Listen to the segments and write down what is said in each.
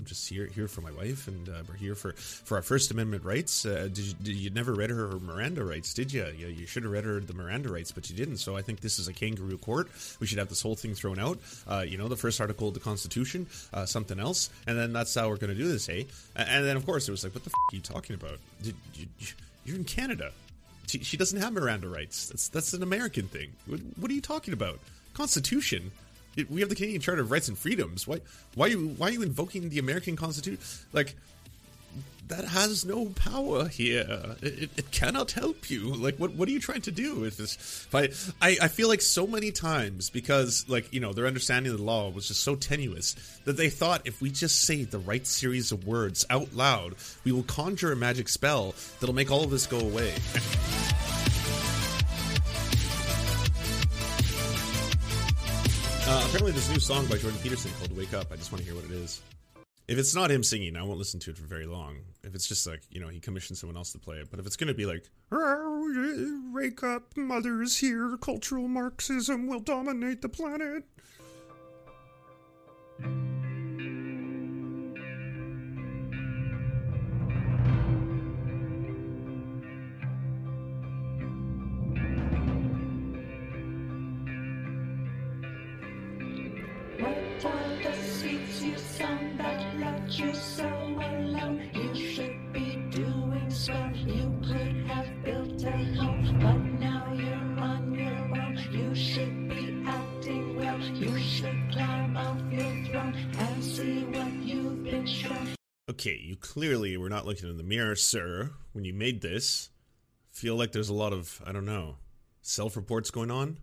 I'm just here here for my wife, and uh, we're here for for our First Amendment rights. Uh, did you, did you never read her, Miranda rights, did you? You, you should have read her the Miranda rights, but you didn't. So I think this is a kangaroo court. We should have this whole thing thrown out. Uh, you know, the first article of the Constitution, uh, something else, and then that's how we're going to do this, hey? And then of course it was like, what the f- are you talking about? Did, you, you're in Canada. She, she doesn't have Miranda rights. That's that's an American thing. What, what are you talking about? Constitution. We have the Canadian Charter of Rights and Freedoms. Why why are you why are you invoking the American Constitution? Like that has no power here. It, it, cannot help you. Like, what what are you trying to do with this? I, I, I feel like so many times because, like, you know, their understanding of the law was just so tenuous that they thought if we just say the right series of words out loud, we will conjure a magic spell that'll make all of this go away. Uh, apparently, this new song by Jordan Peterson called "Wake Up." I just want to hear what it is. If it's not him singing, I won't listen to it for very long. If it's just like you know he commissioned someone else to play it, but if it's going to be like "Wake Up, Mother's here," cultural Marxism will dominate the planet. You so alone. You should be doing swell. You could have built a home, but now you're on your own. You should be acting well. You should climb off your throne and see what you've been shown. Okay, you clearly were not looking in the mirror, sir, when you made this. Feel like there's a lot of, I don't know, self reports going on?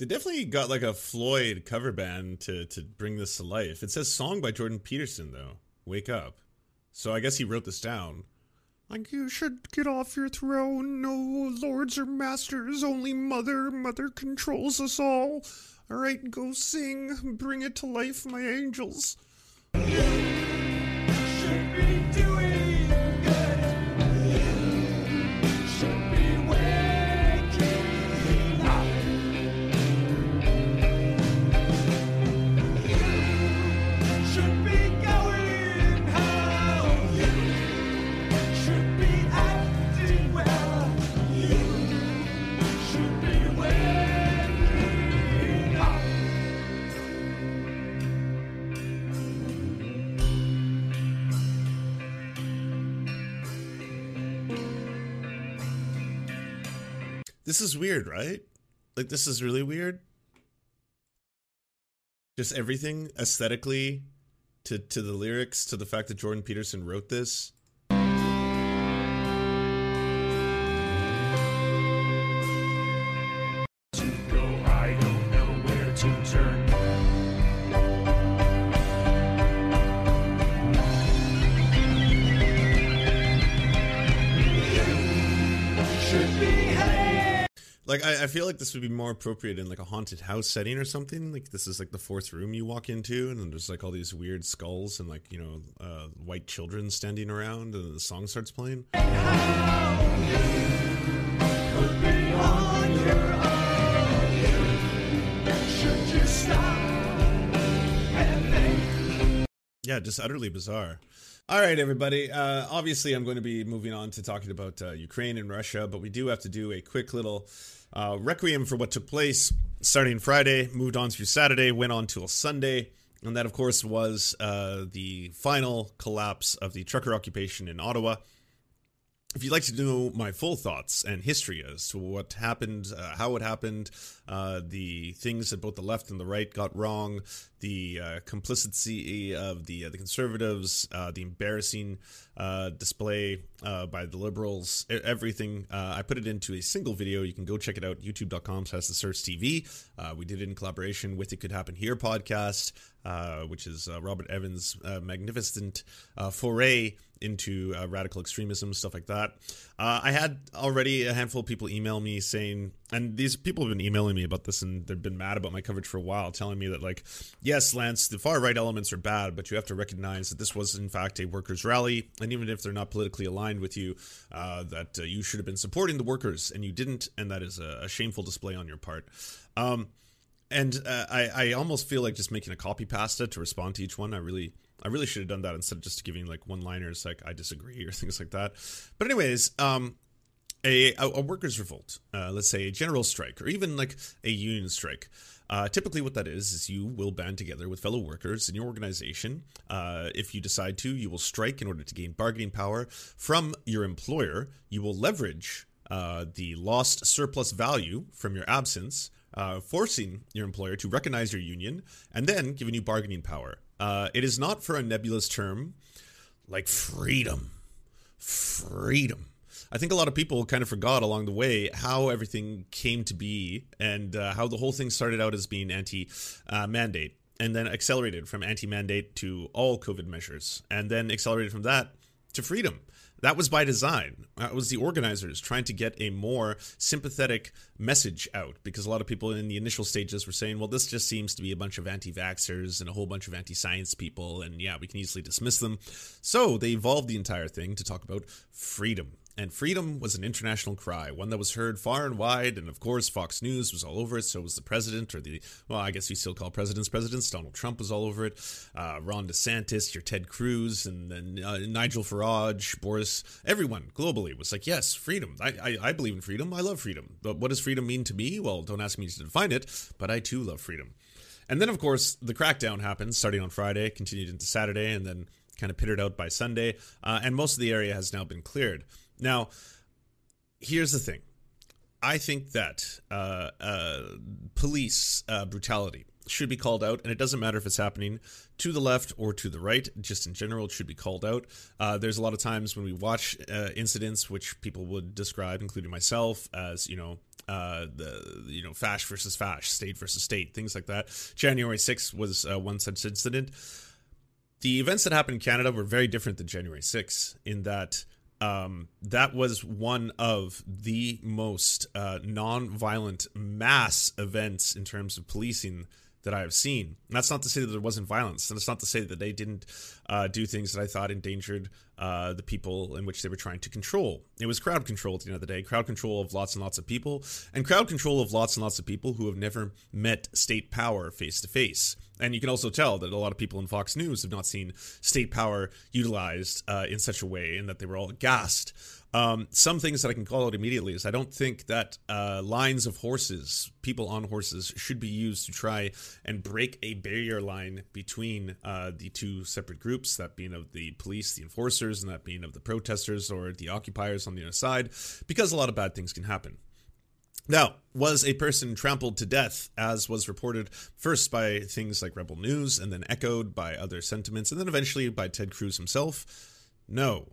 They definitely got like a Floyd cover band to to bring this to life. It says song by Jordan Peterson though. Wake up. So I guess he wrote this down. Like you should get off your throne. No lords or masters, only mother. Mother controls us all. All right, go sing. Bring it to life, my angels. This is weird, right? Like this is really weird. Just everything aesthetically to to the lyrics to the fact that Jordan Peterson wrote this Like I, I, feel like this would be more appropriate in like a haunted house setting or something. Like this is like the fourth room you walk into, and then there's like all these weird skulls and like you know uh, white children standing around, and the song starts playing. Yeah, just utterly bizarre. All right, everybody. Uh, obviously, I'm going to be moving on to talking about uh, Ukraine and Russia, but we do have to do a quick little uh, requiem for what took place starting Friday, moved on through Saturday, went on till Sunday. And that, of course, was uh, the final collapse of the trucker occupation in Ottawa. If you'd like to know my full thoughts and history as to what happened, uh, how it happened, uh, the things that both the left and the right got wrong, the uh, complicity of the uh, the conservatives, uh, the embarrassing uh, display by the liberals, everything, I put it into a single video. You can go check it out, youtube.com slash the serfs TV. we did it in collaboration with It Could Happen Here podcast, which is Robert Evans' magnificent foray into uh, radical extremism, stuff like that. Uh, I had already a handful of people email me saying, and these people have been emailing me about this, and they've been mad about my coverage for a while, telling me that like, yes, Lance, the far right elements are bad, but you have to recognize that this was in fact a workers' rally, and even if they're not politically aligned with you, uh, that uh, you should have been supporting the workers, and you didn't, and that is a, a shameful display on your part. Um, and uh, I, I almost feel like just making a copy pasta to respond to each one. I really I really should have done that instead of just giving like one liners like I disagree or things like that. But anyways, um, a, a workers' revolt, uh, let's say a general strike or even like a union strike. Uh, typically, what that is is you will band together with fellow workers in your organization. Uh, if you decide to, you will strike in order to gain bargaining power from your employer. You will leverage uh, the lost surplus value from your absence uh, forcing your employer to recognize your union and then giving you bargaining power. Uh, it is not for a nebulous term like freedom. Freedom. I think a lot of people kind of forgot along the way how everything came to be and uh, how the whole thing started out as being anti uh, mandate and then accelerated from anti mandate to all COVID measures and then accelerated from that to freedom. That was by design. That was the organizers trying to get a more sympathetic message out because a lot of people in the initial stages were saying, well, this just seems to be a bunch of anti vaxxers and a whole bunch of anti science people, and yeah, we can easily dismiss them. So they evolved the entire thing to talk about freedom and freedom was an international cry, one that was heard far and wide. And of course, Fox News was all over it. So was the president, or the, well, I guess you still call presidents presidents. Donald Trump was all over it. Uh, Ron DeSantis, your Ted Cruz, and then uh, Nigel Farage, Boris, everyone globally was like, yes, freedom. I, I, I believe in freedom. I love freedom. But what does freedom mean to me? Well, don't ask me to define it, but I too love freedom. And then, of course, the crackdown happened starting on Friday, continued into Saturday, and then kind of pittered out by Sunday. Uh, and most of the area has now been cleared. Now, here's the thing. I think that uh, uh, police uh, brutality should be called out, and it doesn't matter if it's happening to the left or to the right. Just in general, it should be called out. Uh, there's a lot of times when we watch uh, incidents which people would describe, including myself, as you know uh, the you know fash versus fash, state versus state, things like that. January 6th was uh, one such incident. The events that happened in Canada were very different than January 6th in that um, that was one of the most uh, non-violent mass events in terms of policing that I have seen. And that's not to say that there wasn't violence, and it's not to say that they didn't uh, do things that I thought endangered uh, the people in which they were trying to control. It was crowd control at the end of the day, crowd control of lots and lots of people, and crowd control of lots and lots of people who have never met state power face to face. And you can also tell that a lot of people in Fox News have not seen state power utilized uh, in such a way, and that they were all aghast. Um, some things that I can call out immediately is I don't think that uh, lines of horses, people on horses, should be used to try and break a barrier line between uh, the two separate groups, that being of the police, the enforcers, and that being of the protesters or the occupiers on the other side, because a lot of bad things can happen. Now, was a person trampled to death, as was reported first by things like Rebel News and then echoed by other sentiments and then eventually by Ted Cruz himself? No,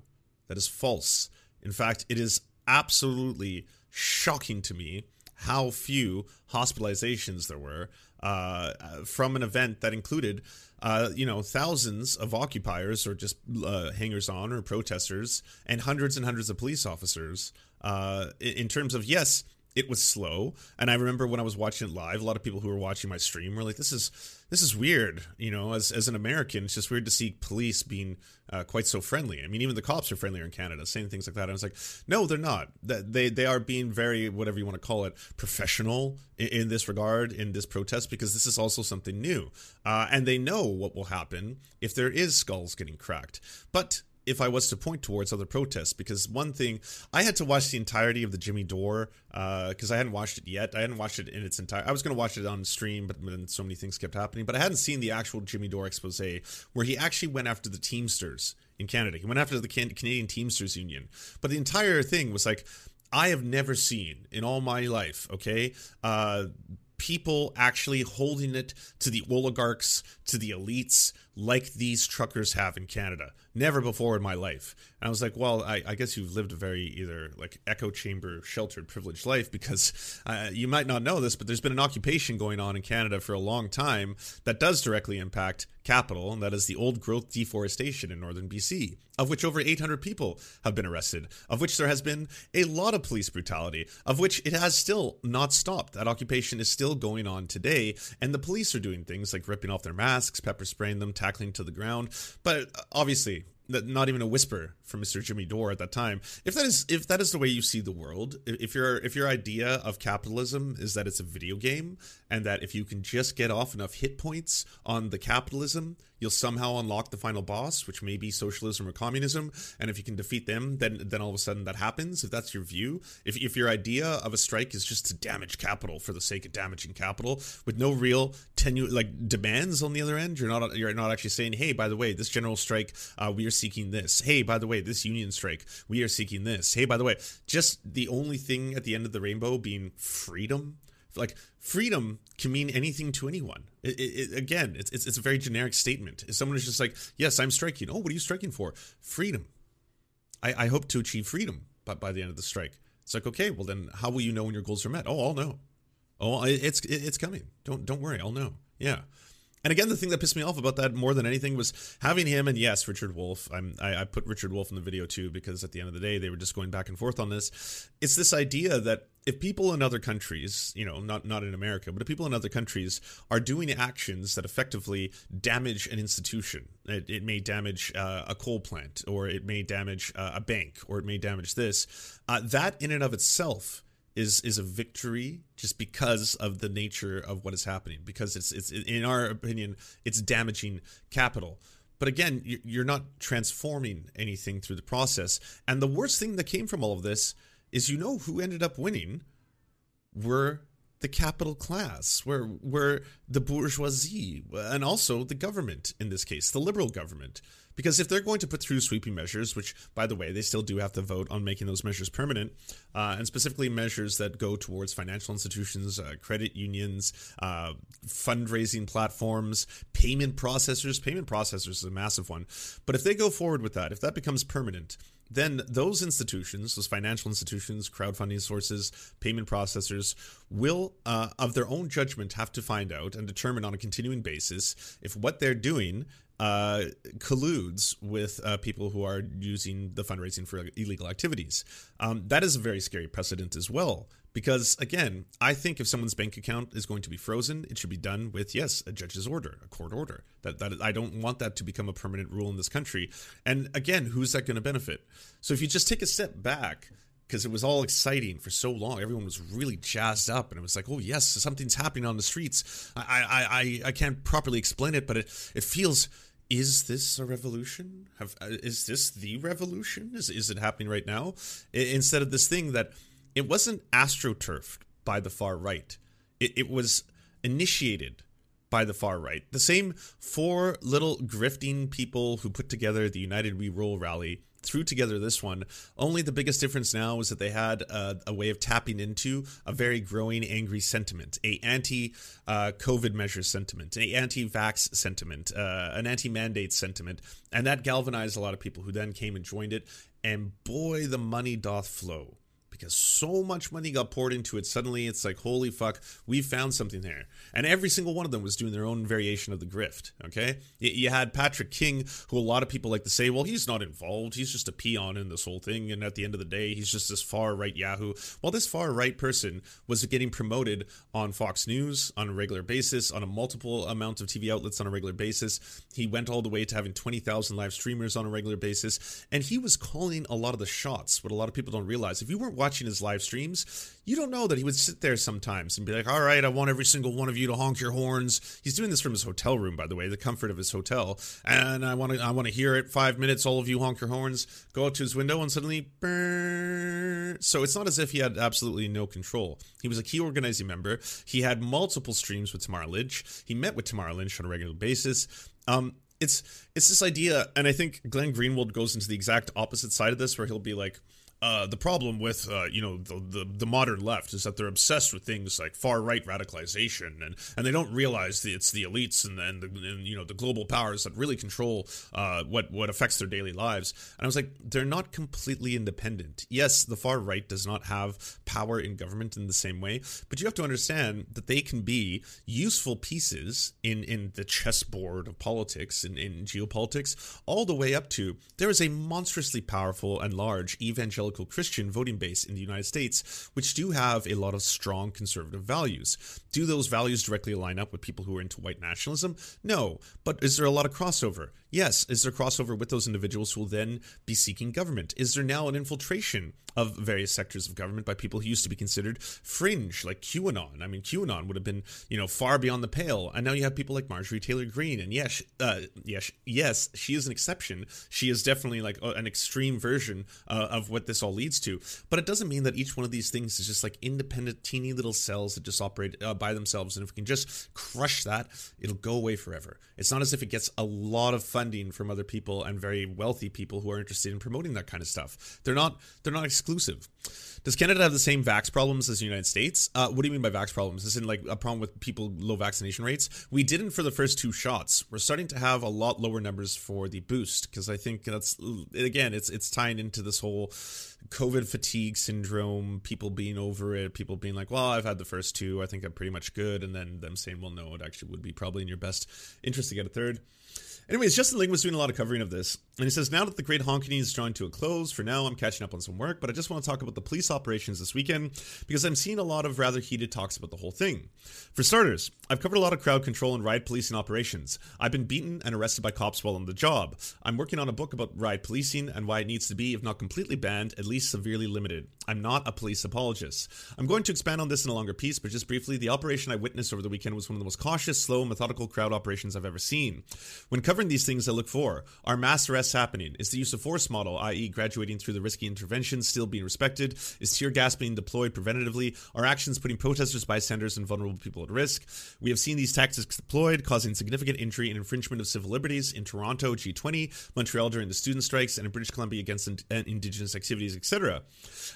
that is false. In fact, it is absolutely shocking to me how few hospitalizations there were uh, from an event that included, uh, you know, thousands of occupiers or just uh, hangers on or protesters and hundreds and hundreds of police officers. Uh, in terms of, yes, it was slow. And i remember when i was watching it live a lot of people who were watching my stream were like this is this is weird you know as, as an american it's just weird to see police being uh, quite so friendly. I mean even the cops are friendlier in canada saying things like that. And i was like no they're not. They they are being very whatever you want to call it professional in, in this regard in this protest because this is also something new. Uh, and they know what will happen if there is skulls getting cracked. But if I was to point towards other protests, because one thing I had to watch the entirety of the Jimmy Dore because uh, I hadn't watched it yet. I hadn't watched it in its entire. I was going to watch it on stream, but then so many things kept happening. But I hadn't seen the actual Jimmy Dore expose where he actually went after the Teamsters in Canada. He went after the Canadian Teamsters Union. But the entire thing was like, I have never seen in all my life. Okay. Uh, people actually holding it to the oligarchs, to the elites, like these truckers have in Canada. Never before in my life. And I was like, well, I, I guess you've lived a very either like echo chamber, sheltered, privileged life because uh, you might not know this, but there's been an occupation going on in Canada for a long time that does directly impact capital, and that is the old growth deforestation in northern BC, of which over 800 people have been arrested, of which there has been a lot of police brutality, of which it has still not stopped. That occupation is still going on today, and the police are doing things like ripping off their masks, pepper spraying them, tackling to the ground. But obviously, not even a whisper from Mr. Jimmy Dore at that time. If that is if that is the way you see the world, if your if your idea of capitalism is that it's a video game and that if you can just get off enough hit points on the capitalism, you'll somehow unlock the final boss, which may be socialism or communism, and if you can defeat them, then then all of a sudden that happens. If that's your view, if if your idea of a strike is just to damage capital for the sake of damaging capital with no real tenu like demands on the other end, you're not you're not actually saying, hey, by the way, this general strike, uh, we are seeking this. Hey, by the way, this union strike, we are seeking this. Hey, by the way, just the only thing at the end of the rainbow being freedom. Like freedom can mean anything to anyone. It, it, again, it's, it's it's a very generic statement. If someone is just like, "Yes, I'm striking," oh, what are you striking for? Freedom. I, I hope to achieve freedom, but by the end of the strike, it's like, okay, well then, how will you know when your goals are met? Oh, I'll know. Oh, it's it's coming. Don't don't worry, I'll know. Yeah. And again, the thing that pissed me off about that more than anything was having him and yes, Richard Wolff. I'm, I, I put Richard Wolff in the video too because at the end of the day, they were just going back and forth on this. It's this idea that if people in other countries, you know, not not in America, but if people in other countries are doing actions that effectively damage an institution, it, it may damage uh, a coal plant, or it may damage uh, a bank, or it may damage this. Uh, that in and of itself is is a victory just because of the nature of what is happening. Because it's it's in our opinion it's damaging capital. But again you're not transforming anything through the process. And the worst thing that came from all of this is you know who ended up winning were the capital class, where where the bourgeoisie and also the government in this case, the liberal government. Because if they're going to put through sweeping measures, which by the way they still do have to vote on making those measures permanent, uh, and specifically measures that go towards financial institutions, uh, credit unions, uh, fundraising platforms, payment processors. Payment processors is a massive one. But if they go forward with that, if that becomes permanent, then those institutions, those financial institutions, crowdfunding sources, payment processors, will, uh, of their own judgment, have to find out and determine on a continuing basis if what they're doing uh, colludes with uh, people who are using the fundraising for illegal activities. Um, that is a very scary precedent as well. Because again, I think if someone's bank account is going to be frozen, it should be done with yes, a judge's order, a court order. That that I don't want that to become a permanent rule in this country. And again, who's that going to benefit? So if you just take a step back, because it was all exciting for so long. Everyone was really jazzed up, and it was like, "Oh yes, something's happening on the streets." I I I, I can't properly explain it, but it it feels. Is this a revolution? Have uh, is this the revolution? Is is it happening right now? Instead of this thing that it wasn't astroturfed by the far right. It, it was initiated by the far right. The same four little grifting people who put together the United We Roll rally threw together this one. Only the biggest difference now is that they had a, a way of tapping into a very growing angry sentiment, a anti uh, COVID measures sentiment, an anti vax sentiment, uh, an anti mandate sentiment, and that galvanized a lot of people who then came and joined it. And boy, the money doth flow because so much money got poured into it. Suddenly, it's like, holy fuck, we found something there. And every single one of them was doing their own variation of the grift. Okay, you had Patrick King, who a lot of people like to say, well, he's not involved. He's just a peon in this whole thing. And at the end of the day, he's just this far right Yahoo. Well, this far right person was getting promoted on Fox News on a regular basis, on a multiple amount of TV outlets on a regular basis. He went all the way to having 20,000 live streamers on a regular basis. And he was calling a lot of the shots. What a lot of people don't realize, if you weren't watching his live streams, you don't know that he would sit there sometimes and be like, all right, I want every single one of you to honk your horns. He's doing this from his hotel room, by the way, the comfort of his hotel. And I want to, I want to hear it five minutes. All of you honk your horns, go out to his window and suddenly, burr. so it's not as if he had absolutely no control. He was a key organizing member. He had multiple streams with Tamara Lich. He met with Tamara Lich on a regular basis. Um, it's it's this idea, and I think Glenn Greenwald goes into the exact opposite side of this, where he'll be like, uh, the problem with uh, you know the, the, the modern left is that they're obsessed with things like far right radicalization, and and they don't realize that it's the elites and and, the, and you know the global powers that really control uh, what what affects their daily lives. And I was like, they're not completely independent. Yes, the far right does not have power in government in the same way, but you have to understand that they can be useful pieces in in the chessboard of politics and in, in geopolitics, all the way up to there is a monstrously powerful and large evangelical evangelical Christian voting base in the United States, which do have a lot of strong conservative values. Do those values directly line up with people who are into white nationalism? No. But is there a lot of crossover? Yes. Is there crossover with those individuals who will then be seeking government? Is there now an infiltration of various sectors of government by people who used to be considered fringe, like QAnon? I mean, QAnon would have been, you know, far beyond the pale. And now you have people like Marjorie Taylor Greene. And yes, uh, yes, yes, she is an exception. She is definitely like an extreme version uh, of what this all leads to. But it doesn't mean that each one of these things is just like independent, teeny little cells that just operate uh, by themselves. And if we can just crush that, it'll go away forever. It's not as if it gets a lot of funding from other people and very wealthy people who are interested in promoting that kind of stuff. They're not. They're not exclusive. Does Canada have the same vax problems as the United States? Uh, what do you mean by vax problems? Is in like a problem with people low vaccination rates? We didn't for the first two shots. We're starting to have a lot lower numbers for the boost because I think that's again it's it's tying into this whole COVID fatigue syndrome, people being over it, people being like, well, I've had the first two, I think I'm pretty much good. And then them saying, well, no, it actually would be probably in your best interest to get a third. Anyways, Justin Ling was doing a lot of covering of this, and he says, Now that the Great Honking is drawing to a close, for now I'm catching up on some work, but I just want to talk about the police operations this weekend because I'm seeing a lot of rather heated talks about the whole thing. For starters, I've covered a lot of crowd control and riot policing operations. I've been beaten and arrested by cops while on the job. I'm working on a book about riot policing and why it needs to be, if not completely banned, at least severely limited. I'm not a police apologist. I'm going to expand on this in a longer piece, but just briefly, the operation I witnessed over the weekend was one of the most cautious, slow, methodical crowd operations I've ever seen. When covering these things I look for are mass arrests happening? Is the use of force model, i.e., graduating through the risky intervention, still being respected? Is tear gas being deployed preventatively? Are actions putting protesters, bystanders, and vulnerable people at risk? We have seen these tactics deployed, causing significant injury and infringement of civil liberties in Toronto, G20, Montreal during the student strikes, and in British Columbia against in- uh, Indigenous activities, etc.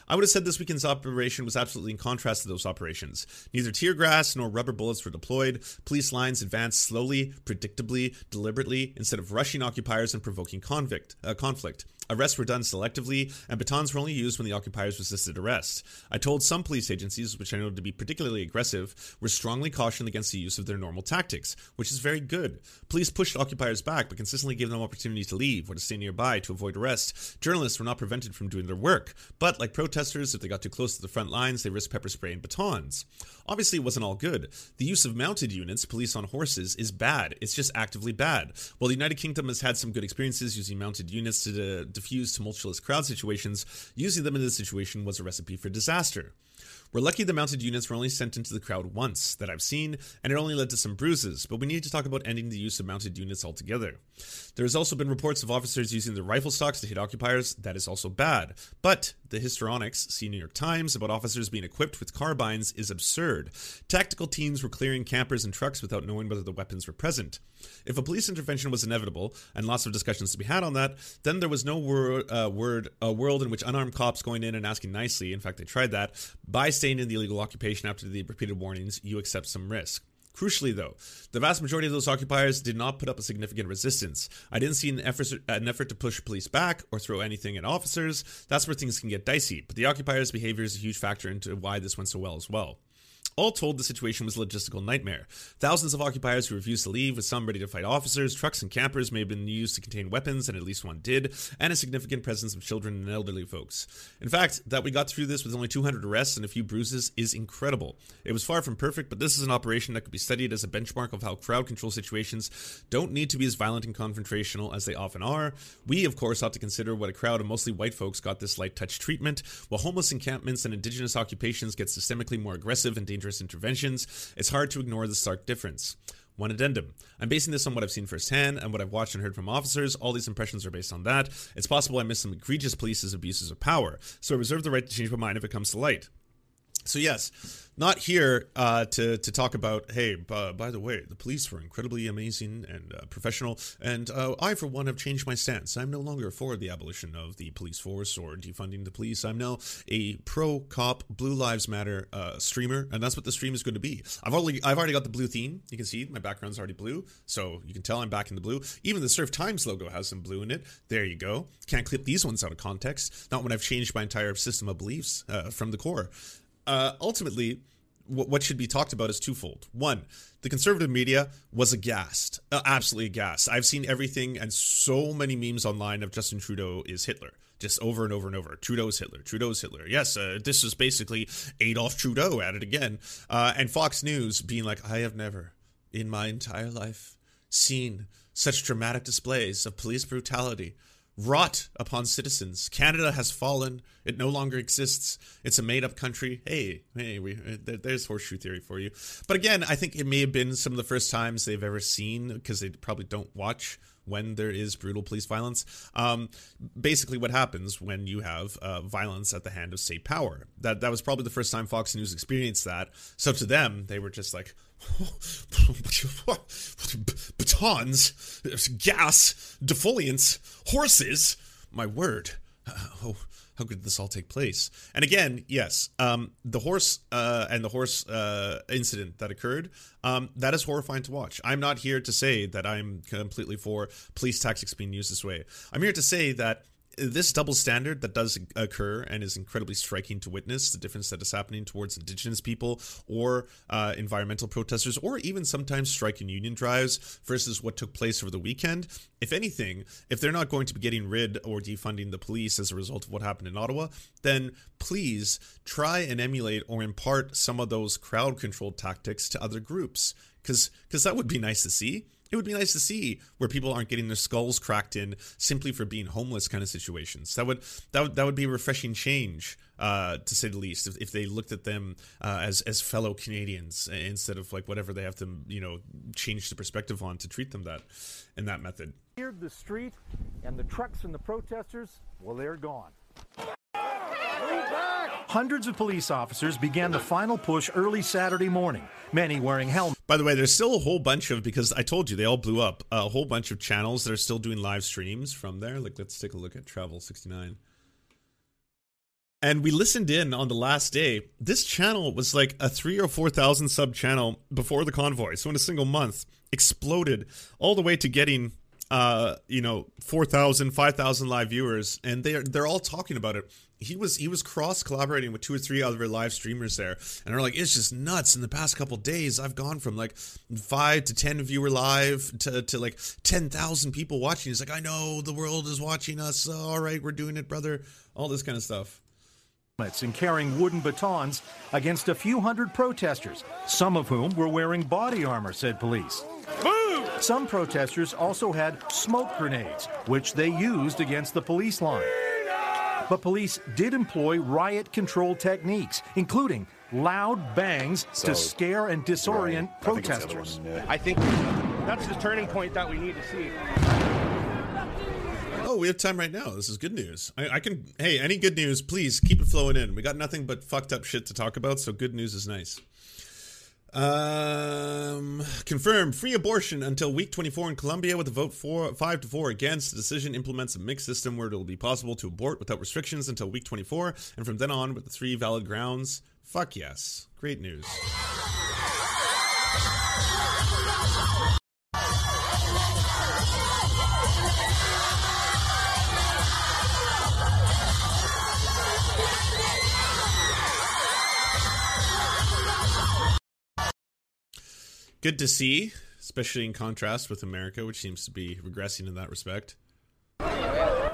I would have said this weekend's operation was absolutely in contrast to those operations. Neither tear gas nor rubber bullets were deployed. Police lines advanced slowly, predictably, deliberately, instead of rushing occupiers and provoking convict, uh, conflict. Arrests were done selectively, and batons were only used when the occupiers resisted arrest. I told some police agencies, which I know to be particularly aggressive, were strongly cautioned against the use of their normal tactics, which is very good. Police pushed occupiers back, but consistently gave them opportunities to leave or to stay nearby to avoid arrest. Journalists were not prevented from doing their work, but like protesters, if they got too close to the front lines, they risked pepper spray and batons. Obviously, it wasn't all good. The use of mounted units, police on horses, is bad. It's just actively bad. While the United Kingdom has had some good experiences using mounted units to diffuse tumultuous crowd situations, using them in this situation was a recipe for disaster. We're lucky the mounted units were only sent into the crowd once that I've seen, and it only led to some bruises, but we need to talk about ending the use of mounted units altogether. There has also been reports of officers using their rifle stocks to hit occupiers. That is also bad. But the histrionics, see New York Times, about officers being equipped with carbines is absurd. Tactical teams were clearing campers and trucks without knowing whether the weapons were present. If a police intervention was inevitable, and lots of discussions to be had on that, then there was no wor- uh, word, a world in which unarmed cops going in and asking nicely, in fact, they tried that, by staying in the illegal occupation after the repeated warnings, you accept some risk. Crucially, though, the vast majority of those occupiers did not put up a significant resistance. I didn't see an effort, an effort to push police back or throw anything at officers. That's where things can get dicey, but the occupiers' behavior is a huge factor into why this went so well as well. All told, the situation was a logistical nightmare. Thousands of occupiers who refused to leave, with some ready to fight officers, trucks and campers may have been used to contain weapons, and at least one did, and a significant presence of children and elderly folks. In fact, that we got through this with only 200 arrests and a few bruises is incredible. It was far from perfect, but this is an operation that could be studied as a benchmark of how crowd control situations don't need to be as violent and confrontational as they often are. We, of course, ought to consider what a crowd of mostly white folks got this light touch treatment, while homeless encampments and indigenous occupations get systemically more aggressive and dangerous dangerous interventions, it's hard to ignore the stark difference. One addendum. I'm basing this on what I've seen firsthand and what I've watched and heard from officers. All these impressions are based on that. It's possible I missed some egregious police's abuses of power, so I reserve the right to change my mind if it comes to light. So, yes, not here uh, to to talk about. Hey, b- by the way, the police were incredibly amazing and uh, professional, and uh, I, for one, have changed my stance. I'm no longer for the abolition of the police force or defunding the police. I'm now a pro cop, Blue Lives Matter uh, streamer, and that's what the stream is going to be. I've already I've already got the blue theme. You can see my background's already blue, so you can tell I'm back in the blue. Even the Serf Times logo has some blue in it. There you go. Can't clip these ones out of context. Not when I've changed my entire system of beliefs uh, from the core. Uh, ultimately, what should be talked about is twofold. One, the conservative media was aghast, uh, absolutely aghast. I've seen everything and so many memes online of Justin Trudeau is Hitler, just over and over and over. Trudeau is Hitler. Trudeau is Hitler. Yes, uh, this is basically Adolf Trudeau at it again. Uh, and Fox News being like, I have never in my entire life seen such dramatic displays of police brutality wrought upon citizens. Canada has fallen. It no longer exists. It's a made up country. Hey, hey, we, there's horseshoe theory for you. But again, I think it may have been some of the first times they've ever seen because they probably don't watch when there is brutal police violence. Um, basically, what happens when you have uh, violence at the hand of state power. That that was probably the first time Fox News experienced that. So to them, they were just like, batons, gas, defoliants, horses. My word. Oh, how could this all take place? And again, yes, um, the horse uh, and the horse uh, incident that occurred, um, that is horrifying to watch. I'm not here to say that I'm completely for police tactics being used this way. I'm here to say that this double standard that does occur and is incredibly striking to witness the difference that is happening towards indigenous people or uh, environmental protesters or even sometimes striking union drives versus what took place over the weekend. If anything if they're not going to be getting rid or defunding the police as a result of what happened in ottawa then please try and emulate or impart some of those crowd control tactics to other groups because because that would be nice to see it would be nice to see where people aren't getting their skulls cracked in simply for being homeless kind of situations. That would that would that would be a refreshing change, uh, to say the least. If, if they looked at them uh, as as fellow Canadians instead of like whatever they have to you know change the perspective on to treat them that in that method. The street, and the trucks and the protesters, well, they're gone. Hundreds of police officers began the final push early Saturday morning, many wearing helmets. By the way, there's still a whole bunch of, because I told you they all blew up, a whole bunch of channels that are still doing live streams from there. Like, let's take a look at Travel 69. And we listened in on the last day. This channel was like a three or 4,000 sub channel before the convoy. So in a single month, exploded all the way to getting uh, you know, 4,000, 5,000 live viewers, and they're they're all talking about it. He was he was cross collaborating with two or three other live streamers there, and they're like, it's just nuts. In the past couple days, I've gone from like five to ten viewer live to to like ten thousand people watching. He's like, I know the world is watching us. all right, we're doing it, brother. All this kind of stuff and carrying wooden batons against a few hundred protesters, some of whom were wearing body armor, said police. Some protesters also had smoke grenades, which they used against the police line. But police did employ riot control techniques, including loud bangs so, to scare and disorient right. protesters. I think, I think that's the turning point that we need to see. Oh, we have time right now. This is good news. I, I, can. Hey, any good news? Please keep it flowing in. We got nothing but fucked up shit to talk about, so good news is nice. Um, confirmed free abortion until week 24 in Colombia with a vote four, 5 to 4 against. The decision implements a mixed system where it will be possible to abort without restrictions until week 24, and from then on with the three valid grounds. Fuck yes. Great news. Good to see, especially in contrast with America, which seems to be regressing in that respect.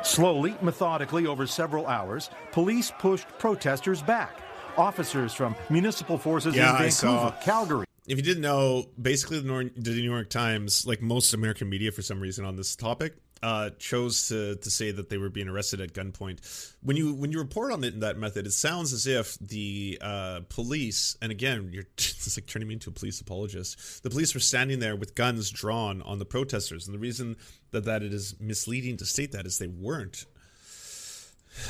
Slowly, methodically, over several hours, police pushed protesters back. Officers from municipal forces yeah, in Vancouver, Calgary. If you didn't know, basically the New York Times, like most American media for some reason on this topic, uh, chose to to say that they were being arrested at gunpoint. When you when you report on it in that method, it sounds as if the uh, police, and again, you're it's like turning me into a police apologist. The police were standing there with guns drawn on the protesters, and the reason that that it is misleading to state that is they weren't.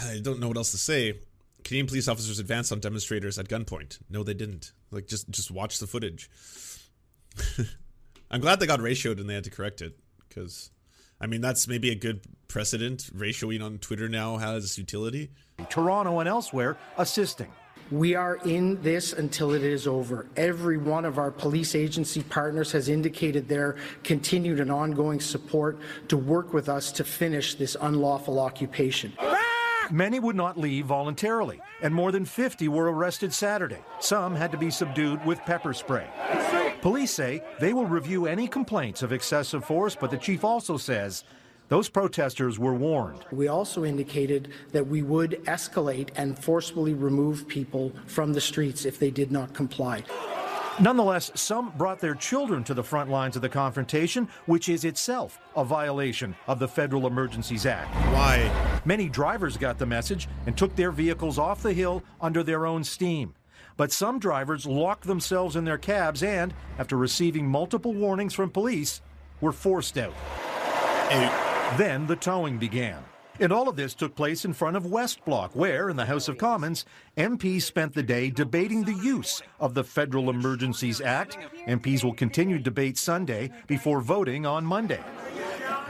I don't know what else to say Canadian police officers advanced on demonstrators at gunpoint. No, they didn't. Like just just watch the footage. I'm glad they got ratioed and they had to correct it because, I mean, that's maybe a good precedent. Ratioing on Twitter now has utility. Toronto and elsewhere assisting. We are in this until it is over. Every one of our police agency partners has indicated their continued and ongoing support to work with us to finish this unlawful occupation. Many would not leave voluntarily, and more than 50 were arrested Saturday. Some had to be subdued with pepper spray. Police say they will review any complaints of excessive force, but the chief also says those protesters were warned. We also indicated that we would escalate and forcefully remove people from the streets if they did not comply. Nonetheless, some brought their children to the front lines of the confrontation, which is itself a violation of the Federal Emergencies Act. Why? Many drivers got the message and took their vehicles off the hill under their own steam. But some drivers locked themselves in their cabs and, after receiving multiple warnings from police, were forced out. Hey, Then the towing began. And all of this took place in front of West Block, where, in the House of Commons, MPs spent the day debating the use of the Federal Emergencies Act. MPs will continue debate Sunday before voting on Monday.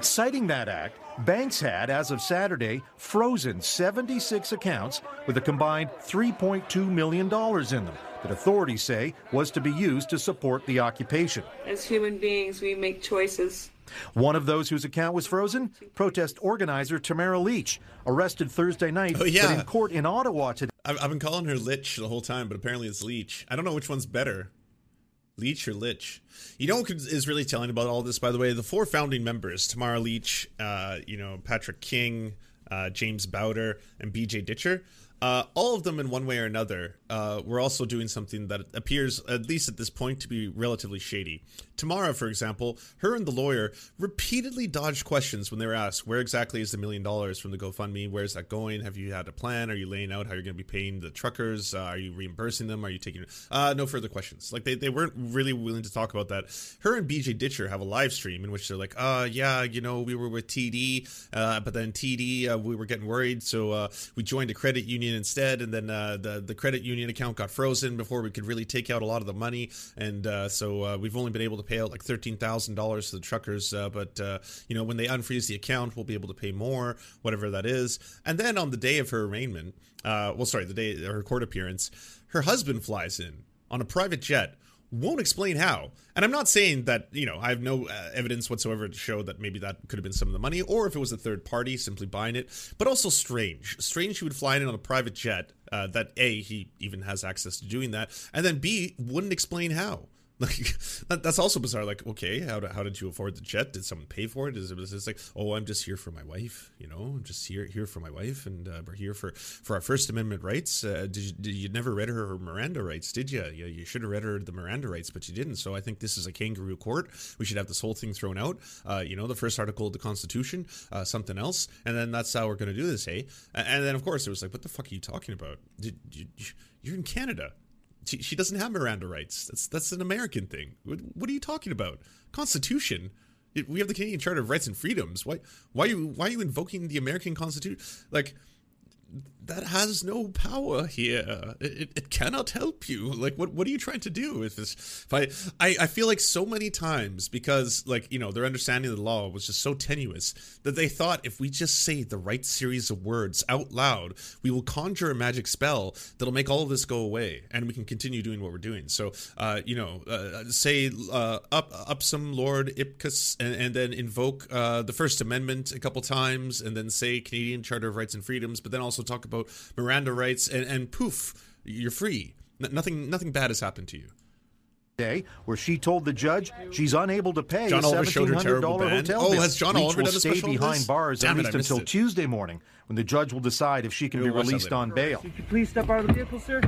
Citing that act, banks had, as of Saturday, frozen 76 accounts with a combined $3.2 million in them that authorities say was to be used to support the occupation. As human beings, we make choices. One of those whose account was frozen, protest organizer Tamara Leach, arrested Thursday night, Oh, yeah. but in court in Ottawa today. I've, I've been calling her Lich the whole time, but apparently it's Leach. I don't know which one's better. Leech or Lich? You know what is really telling about all this, by the way? The four founding members, Tamara Leach, uh, you know, Patrick King, uh, James Bauder, and BJ Dichter, uh, all of them in one way or another uh, were also doing something that appears, at least at this point, to be relatively shady. Tamara, for example, her and the lawyer repeatedly dodged questions when they were asked, where exactly is the million dollars from the GoFundMe? Where's that going? Have you had a plan? Are you laying out how you're going to be paying the truckers? Uh, are you reimbursing them? Are you taking... Uh, no further questions. Like, they, they weren't really willing to talk about that. Her and BJ Dichter have a live stream in which they're like, uh, yeah, you know, we were with TD, uh, but then TD, uh, we were getting worried, so we joined a credit union instead, and then uh, the, the credit union account got frozen before we could really take out a lot of the money, and uh, so uh, we've only been able to pay out like $13,000 to the truckers, uh, but, uh, you know, when they unfreeze the account, we'll be able to pay more, whatever that is. And then on the day of her arraignment, uh, well, sorry, the day her court appearance, her husband flies in on a private jet won't explain how. And I'm not saying that, you know, I have no uh, evidence whatsoever to show that maybe that could have been some of the money or if it was a third party simply buying it, but also strange. Strange he would fly in on a private jet uh, that A, he even has access to doing that, and then B, wouldn't explain how. Like that, that's also bizarre. Like, okay, how, do, how did you afford the jet? Did someone pay for it? Is it this like, oh, I'm just here for my wife. You know, I'm just here here for my wife, and uh, we're here for for our First Amendment rights. Uh, did you, did you never read her, Miranda rights? Did you? Yeah, you should have read her the Miranda rights, but you didn't. So I think this is a kangaroo court. We should have this whole thing thrown out. Uh, you know, the first article of the Constitution, uh, something else, and then that's how we're going to do this. Hey, and then of course it was like, what the fuck are you talking about? Did you, you're in Canada? She, doesn't have Miranda rights. That's that's an American thing. What, what are you talking about? Constitution. It- We have the Canadian Charter of Rights and Freedoms. Why why are you why are you invoking the American Constitution? Like that has no power here. It, it, cannot help you. Like, what what are you trying to do with this? If I, I I feel like so many times because like you know their understanding of the law was just so tenuous that they thought if we just say the right series of words out loud, we will conjure a magic spell that'll make all of this go away, and we can continue doing what we're doing. So, uh, you know, uh, say uh, up up some Lord Ipkiss, and, and then invoke uh, the First Amendment a couple times, and then say Canadian Charter of Rights and Freedoms, but then also talk about Miranda rights, and, and poof, you're free. N- nothing nothing bad has happened to you. Day, where she told the judge she's unable to pay John a Oliver showed her $1,700 terrible band. hotel Oh, bill. has John Leach Oliver will done a stay special on behind this? bars Damn at least I missed until it. Tuesday morning, when the judge will decide if she can We'll be released on bail. Could you please step out of the vehicle, sir?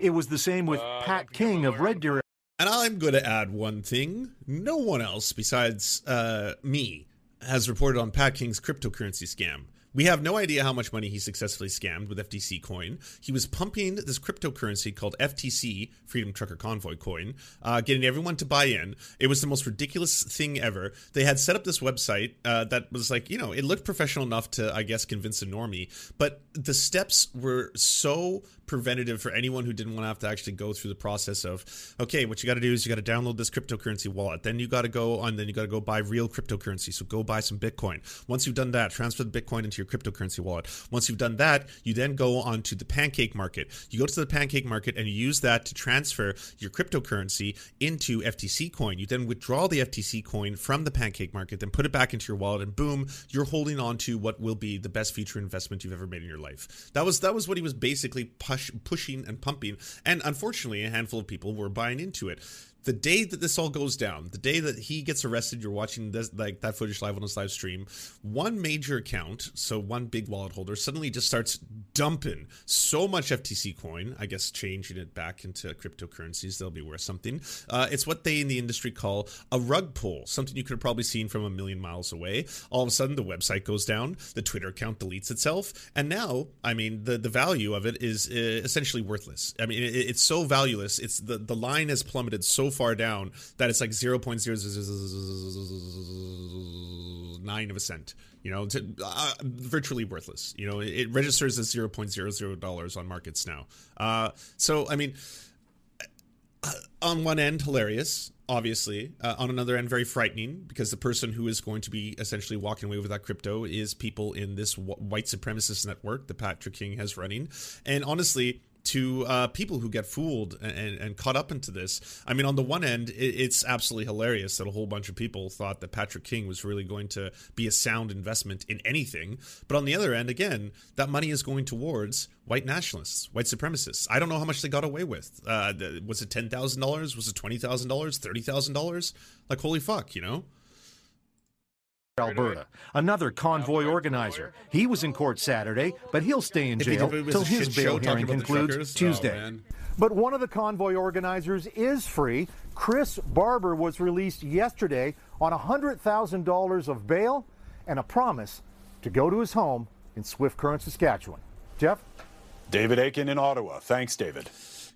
It was the same with Pat King of Red Deer And I'm going to add one thing. No one else besides uh, me has reported on Pat King's cryptocurrency scam. We have no idea how much money he successfully scammed with FTC coin. He was pumping this cryptocurrency called FTC, Freedom Trucker Convoy coin, uh, getting everyone to buy in. It was the most ridiculous thing ever. They had set up this website uh, that was like, you know, it looked professional enough to, I guess, convince a normie, but the steps were so preventative for anyone who didn't want to have to actually go through the process of okay what you got to do is you got to download this cryptocurrency wallet then you got to go on then you got to go buy real cryptocurrency so go buy some bitcoin once you've done that transfer the bitcoin into your cryptocurrency wallet. Once you've done that you then go on to the pancake market. You go to the pancake market and you use that to transfer your cryptocurrency into ftc coin. You then withdraw the ftc coin from the pancake market then put it back into your wallet and boom you're holding on to what will be the best future investment you've ever made in your life. That was that was what he was basically push, pushing and pumping. And unfortunately, a handful of people were buying into it the day that this all goes down, the day that he gets arrested, you're watching this, like that footage live on his live stream. One major account, so one big wallet holder, suddenly just starts dumping so much FTC coin. I guess changing it back into cryptocurrencies, they'll be worth something. Uh, it's what they in the industry call a rug pull, something you could have probably seen from a million miles away. All of a sudden, the website goes down, the Twitter account deletes itself, and now, I mean, the the value of it is uh, essentially worthless. I mean, it, it's so valueless. It's the the line has plummeted so far down that it's like 0.009 of a cent you know to, uh, virtually worthless you know it, registers as 0.00 dollars on markets now uh, so i mean uh, on one end hilarious obviously uh, on another end very frightening because the person who is going to be essentially walking away with that crypto is people in this white supremacist network that patrick king has running and honestly to uh, people who get fooled and, and, caught up into this. I mean, on the one end, it, it's absolutely hilarious that a whole bunch of people thought that Patrick King was really going to be a sound investment in anything. But on the other end, again, that money is going towards white nationalists, white supremacists. I don't know how much they got away with. Uh, was it $10,000? Was it $20,000? $30,000? Like, holy fuck, you know? Alberta, another convoy organizer. He was in court Saturday, but he'll stay in jail till his bail hearing concludes Tuesday. Oh, but one of the convoy organizers is free. Chris Barber was released yesterday on $100,000 of bail and a promise to go to his home in Swift Current, Saskatchewan. Jeff? David Akin in Ottawa. Thanks, David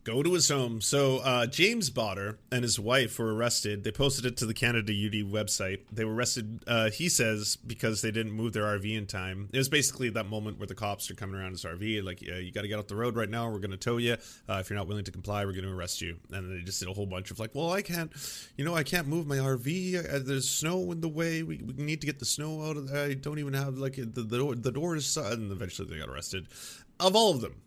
go to his home. So uh, James Bauder and his wife were arrested. They posted it to the Canada Unity website. They were arrested, uh, he says, because they didn't move their RV in time. It was basically that moment where the cops are coming around his RV, like, yeah, you got to get off the road right now. We're going to tow you. Uh, if you're not willing to comply, we're going to arrest you. And they just did a whole bunch of like, well, I can't, you know, I can't move my RV. Uh, there's snow in the way. We, we need to get the snow out of. I don't even have like the the door, the door is and eventually they got arrested. Of all of them,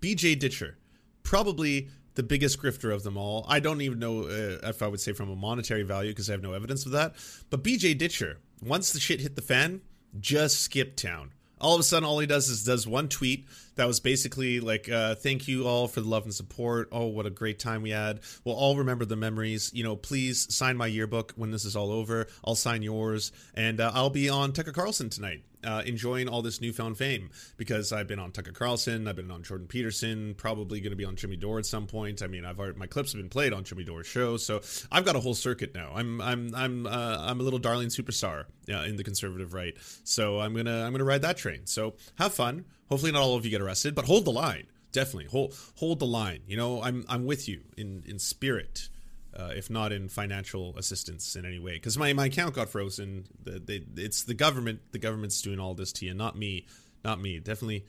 BJ Dichter probably the biggest grifter of them all. I don't even know uh, if I would say from a monetary value because I have no evidence of that. But BJ Dichter, once the shit hit the fan, just skipped town. All of a sudden, all he does is does one tweet that was basically like, uh, "Thank you all for the love and support. Oh, what a great time we had. We'll all remember the memories. You know, please sign my yearbook when this is all over. I'll sign yours, and uh, I'll be on Tucker Carlson tonight." Uh, enjoying all this newfound fame because I've been on Tucker Carlson, I've been on Jordan Peterson, probably going to be on Jimmy Dore at some point. I mean, I've already, my clips have been played on Jimmy Dore's show, so I've got a whole circuit now. I'm I'm I'm uh, I'm a little darling superstar uh, in the conservative right, so I'm gonna I'm gonna ride that train. So have fun. Hopefully, not all of you get arrested, but hold the line. Definitely hold hold the line. You know, I'm I'm with you in in spirit uh, if not in financial assistance in any way. Because my, my account got frozen. The, they, it's the government. The government's doing all this to you, not me. Not me. Definitely,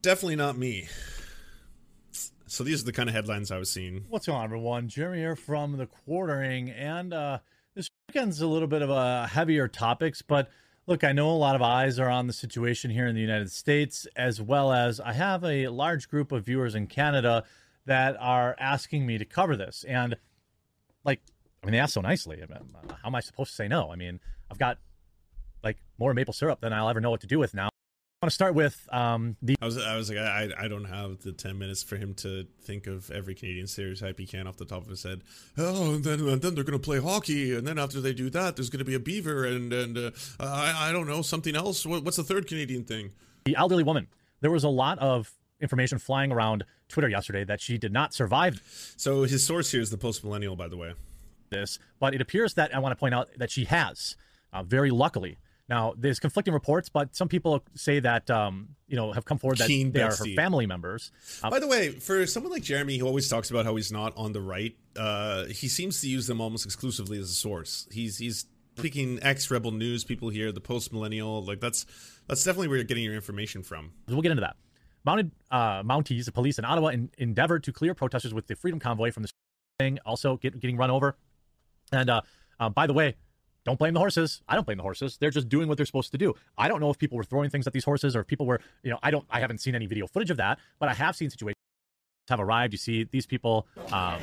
definitely not me. So these are the kind of headlines I was seeing. What's going on, everyone? Jeremy here from the quartering, and uh, this weekend's a little bit of a heavier topics, but look, I know a lot of eyes are on the situation here in the United States, as well as I have a large group of viewers in Canada that are asking me to cover this, and like, I mean, they asked so nicely. I mean, how am I supposed to say no? I mean, I've got like more maple syrup than I'll ever know what to do with now. I want to start with um, the. I was I was like I I don't have the ten minutes for him to think of every Canadian stereotype he can off the top of his head. Oh, and then and then they're going to play hockey, and then after they do that, there's going to be a beaver, and and uh, I I don't know something else. What, what's the third Canadian thing? The elderly woman. There was a lot of information flying around Twitter yesterday that she did not survive. So his source here is the post millennial, by the way. This, but it appears that I want to point out that she has, uh, very luckily, Now, there's conflicting reports, but some people say that um, you know have come forward that Keen they are her family members. Uh, By the way, for someone like Jeremy, who always talks about how he's not on the right, uh, he seems to use them almost exclusively as a source. He's he's picking ex Rebel News people here, the post millennial. Like that's that's definitely where you're getting your information from. We'll get into that. Mounted uh, Mounties, the police in Ottawa, in, endeavored to clear protesters with the Freedom Convoy from the thing, also get, getting run over. And uh, uh, by the way, don't blame the horses. I don't blame the horses. They're just doing what they're supposed to do. I don't know if people were throwing things at these horses or if people were, you know, I don't, I haven't seen any video footage of that, but I have seen situations have arrived. You see these people um,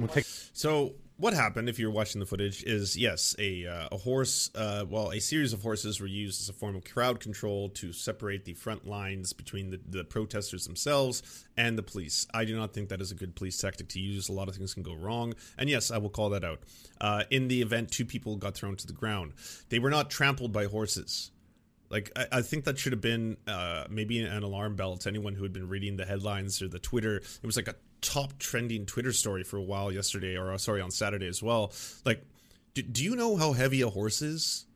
will take So what happened, if you're watching the footage, is yes, a uh, a horse, uh, well, a series of horses were used as a form of crowd control to separate the front lines between the, the protesters themselves and the police. I do not think that is a good police tactic to use. A lot of things can go wrong, and yes, I will call that out. Uh, in the event, two people got thrown to the ground. They were not trampled by horses. Like I, I think that should have been uh, maybe an alarm bell to anyone who had been reading the headlines or the Twitter. It was like a top trending Twitter story for a while yesterday, or uh, sorry, on Saturday as well. Like, do, do you know how heavy a horse is?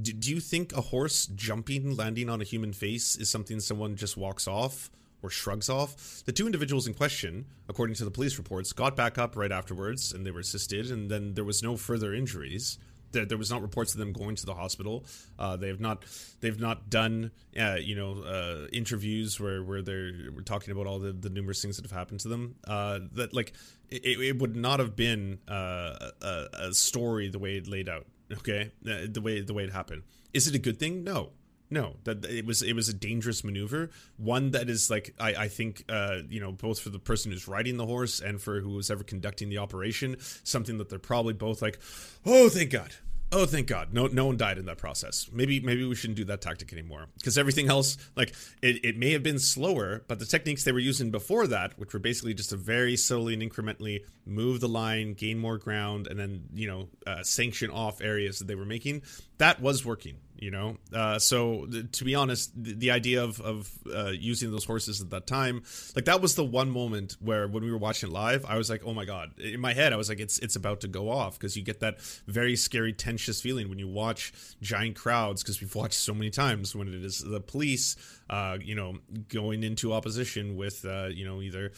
Do, do you think a horse jumping, landing on a human face is something someone just walks off or shrugs off? The two individuals in question, according to the police reports, got back up right afterwards and they were assisted, and then there was no further injuries there, there was not reports of them going to the hospital. Uh, they have not they've not done uh, you know uh, interviews where where they're we're talking about all the, the numerous things that have happened to them. Uh, that like it, it would not have been uh, a, a story the way it laid out. Okay, Uh, the way the way it happened. Is it a good thing? No. No, that it was it was a dangerous maneuver. One that is like I I think uh you know both for the person who's riding the horse and for who was ever conducting the operation, something that they're probably both like, oh thank God, oh thank God, no no one died in that process. Maybe maybe we shouldn't do that tactic anymore because everything else like it it may have been slower, but the techniques they were using before that, which were basically just to very slowly and incrementally move the line, gain more ground, and then you know uh, sanction off areas that they were making, that was working you know? Uh, so th- to be honest the, the idea of, of uh, using those horses at that time like that was the one moment where when we were watching it live i was like oh my god. In my head i was like it's it's about to go off because you get that very scary tensious feeling when you watch giant crowds because we've watched so many times when it is the police uh, you know going into opposition with uh, you know either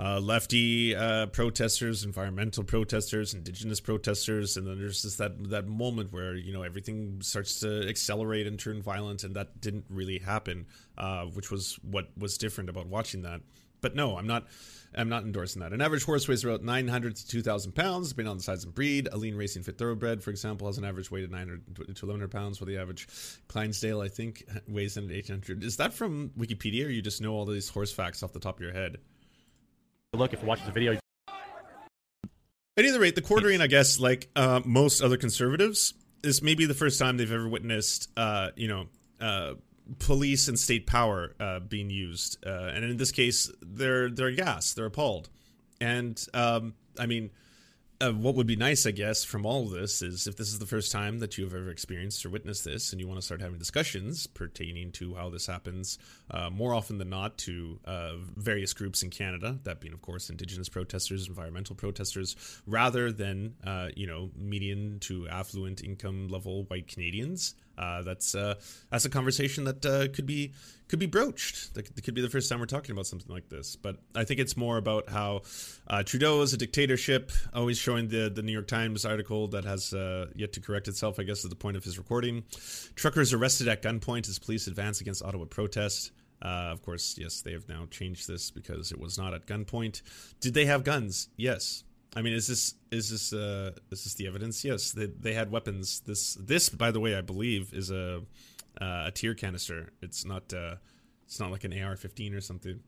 uh, lefty uh, protesters environmental protesters indigenous protesters. And then there's just that that moment where you know everything starts to accelerate and turn violent. And that didn't really happen uh, which was what was different about watching that but no i'm not i'm not endorsing that. An average horse weighs about 900 to 2000 pounds depending on the size and breed. A lean racing fit thoroughbred for example has an average weight of 900 to 1100 pounds while the average clydesdale i think weighs in at 800 is that from wikipedia or you just know all these horse facts off the top of your head? Look if you watch the video. At either rate, the quartering, I guess, like uh, most other conservatives, is maybe the first time they've ever witnessed, uh, you know, uh, police and state power uh, being used, uh, and in this case, they're they're aghast, they're appalled, and um, I mean, uh, what would be nice, I guess, from all of this is if this is the first time that you have ever experienced or witnessed this, and you want to start having discussions pertaining to how this happens uh, more often than not to uh, various groups in Canada, that being, of course, Indigenous protesters, environmental protesters, rather than uh, you know median to affluent income level white Canadians. Uh, that's uh, that's a conversation that uh, could be could be broached. That could be the first time we're talking about something like this. But I think it's more about how uh, Trudeau is a dictatorship. Always showing the the New York Times article that has uh, yet to correct itself. I guess at the point of his recording, truckers arrested at gunpoint as police advance against Ottawa protest. Uh, of course, yes, they have now changed this because it was not at gunpoint. Did they have guns? Yes. I mean, is this is this uh, is this the evidence? Yes, they, they had weapons. This this, by the way, I believe is a uh, a tear canister. It's not uh, it's not like an AR-15 or something.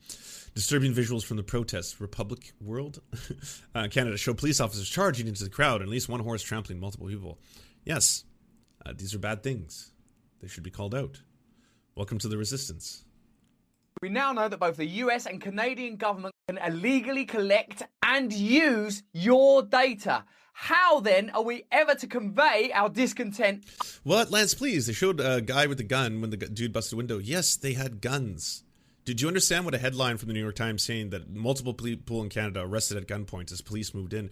Disturbing visuals from the protest. Republic World, uh, Canada show police officers charging into the crowd and at least one horse trampling multiple people. Yes, uh, these are bad things. They should be called out. Welcome to the resistance. We now know that both the US and Canadian government can illegally collect and use your data. How then are we ever to convey our discontent? What, Lance, please? They showed a guy with a gun when the dude busted a window. Yes, they had guns. Did you understand what a headline from the New York Times saying that multiple people in Canada arrested at gunpoint as police moved in?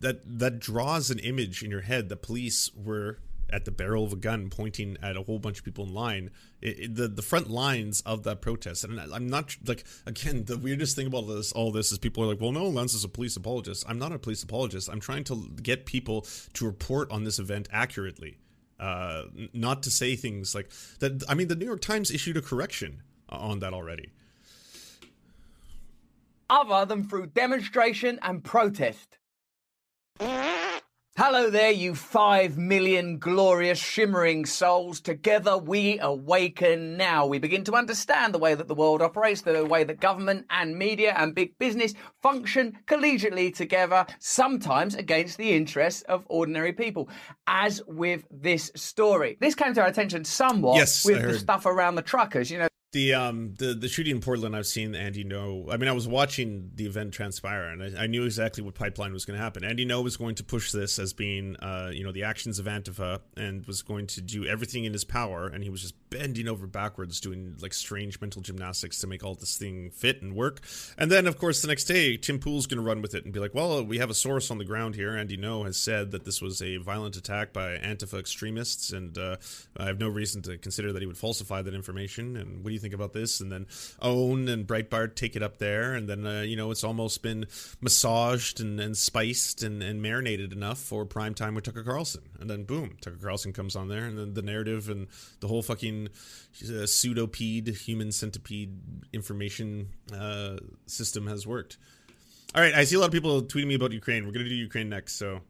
That that draws an image in your head that police were at the barrel of a gun pointing at a whole bunch of people in line. It, it, the the front lines of that protest, and I'm not like again the weirdest thing about this all this is people are like, well, no, Lance is a police apologist. I'm not a police apologist. I'm trying to get people to report on this event accurately, uh, not to say things like that. I mean, the New York Times issued a correction on that already. Other than through demonstration and protest. Hello there, you five million glorious, shimmering souls. Together we awaken now. We begin to understand the way that the world operates, the way that government and media and big business function collegiately together, sometimes against the interests of ordinary people. As with this story. This came to our attention somewhat Yes, with the stuff around the truckers. You know, The um the the shooting in Portland, I've seen Andy Ngo. I mean, I was watching the event transpire, and I, I knew exactly what pipeline was going to happen. Andy Ngo was going to push this as being, uh, you know, the actions of Antifa, and was going to do everything in his power, and he was just bending over backwards, doing like strange mental gymnastics to make all this thing fit and work. And then, of course, the next day, Tim Pool's going to run with it and be like, "Well, we have a source on the ground here. Andy Ngo has said that this was a violent attack by Antifa extremists, and uh, I have no reason to consider that he would falsify that information. And what do you think about this?" And then Own and Breitbart take it up there, and then uh, you know it's almost been massaged and, and spiced and, and marinated enough for prime time with Tucker Carlson, and then boom, Tucker Carlson comes on there, and then the narrative and the whole fucking uh, pseudopede human centipede information uh, system has worked. All right, I see a lot of people tweeting me about Ukraine. We're gonna do Ukraine next, so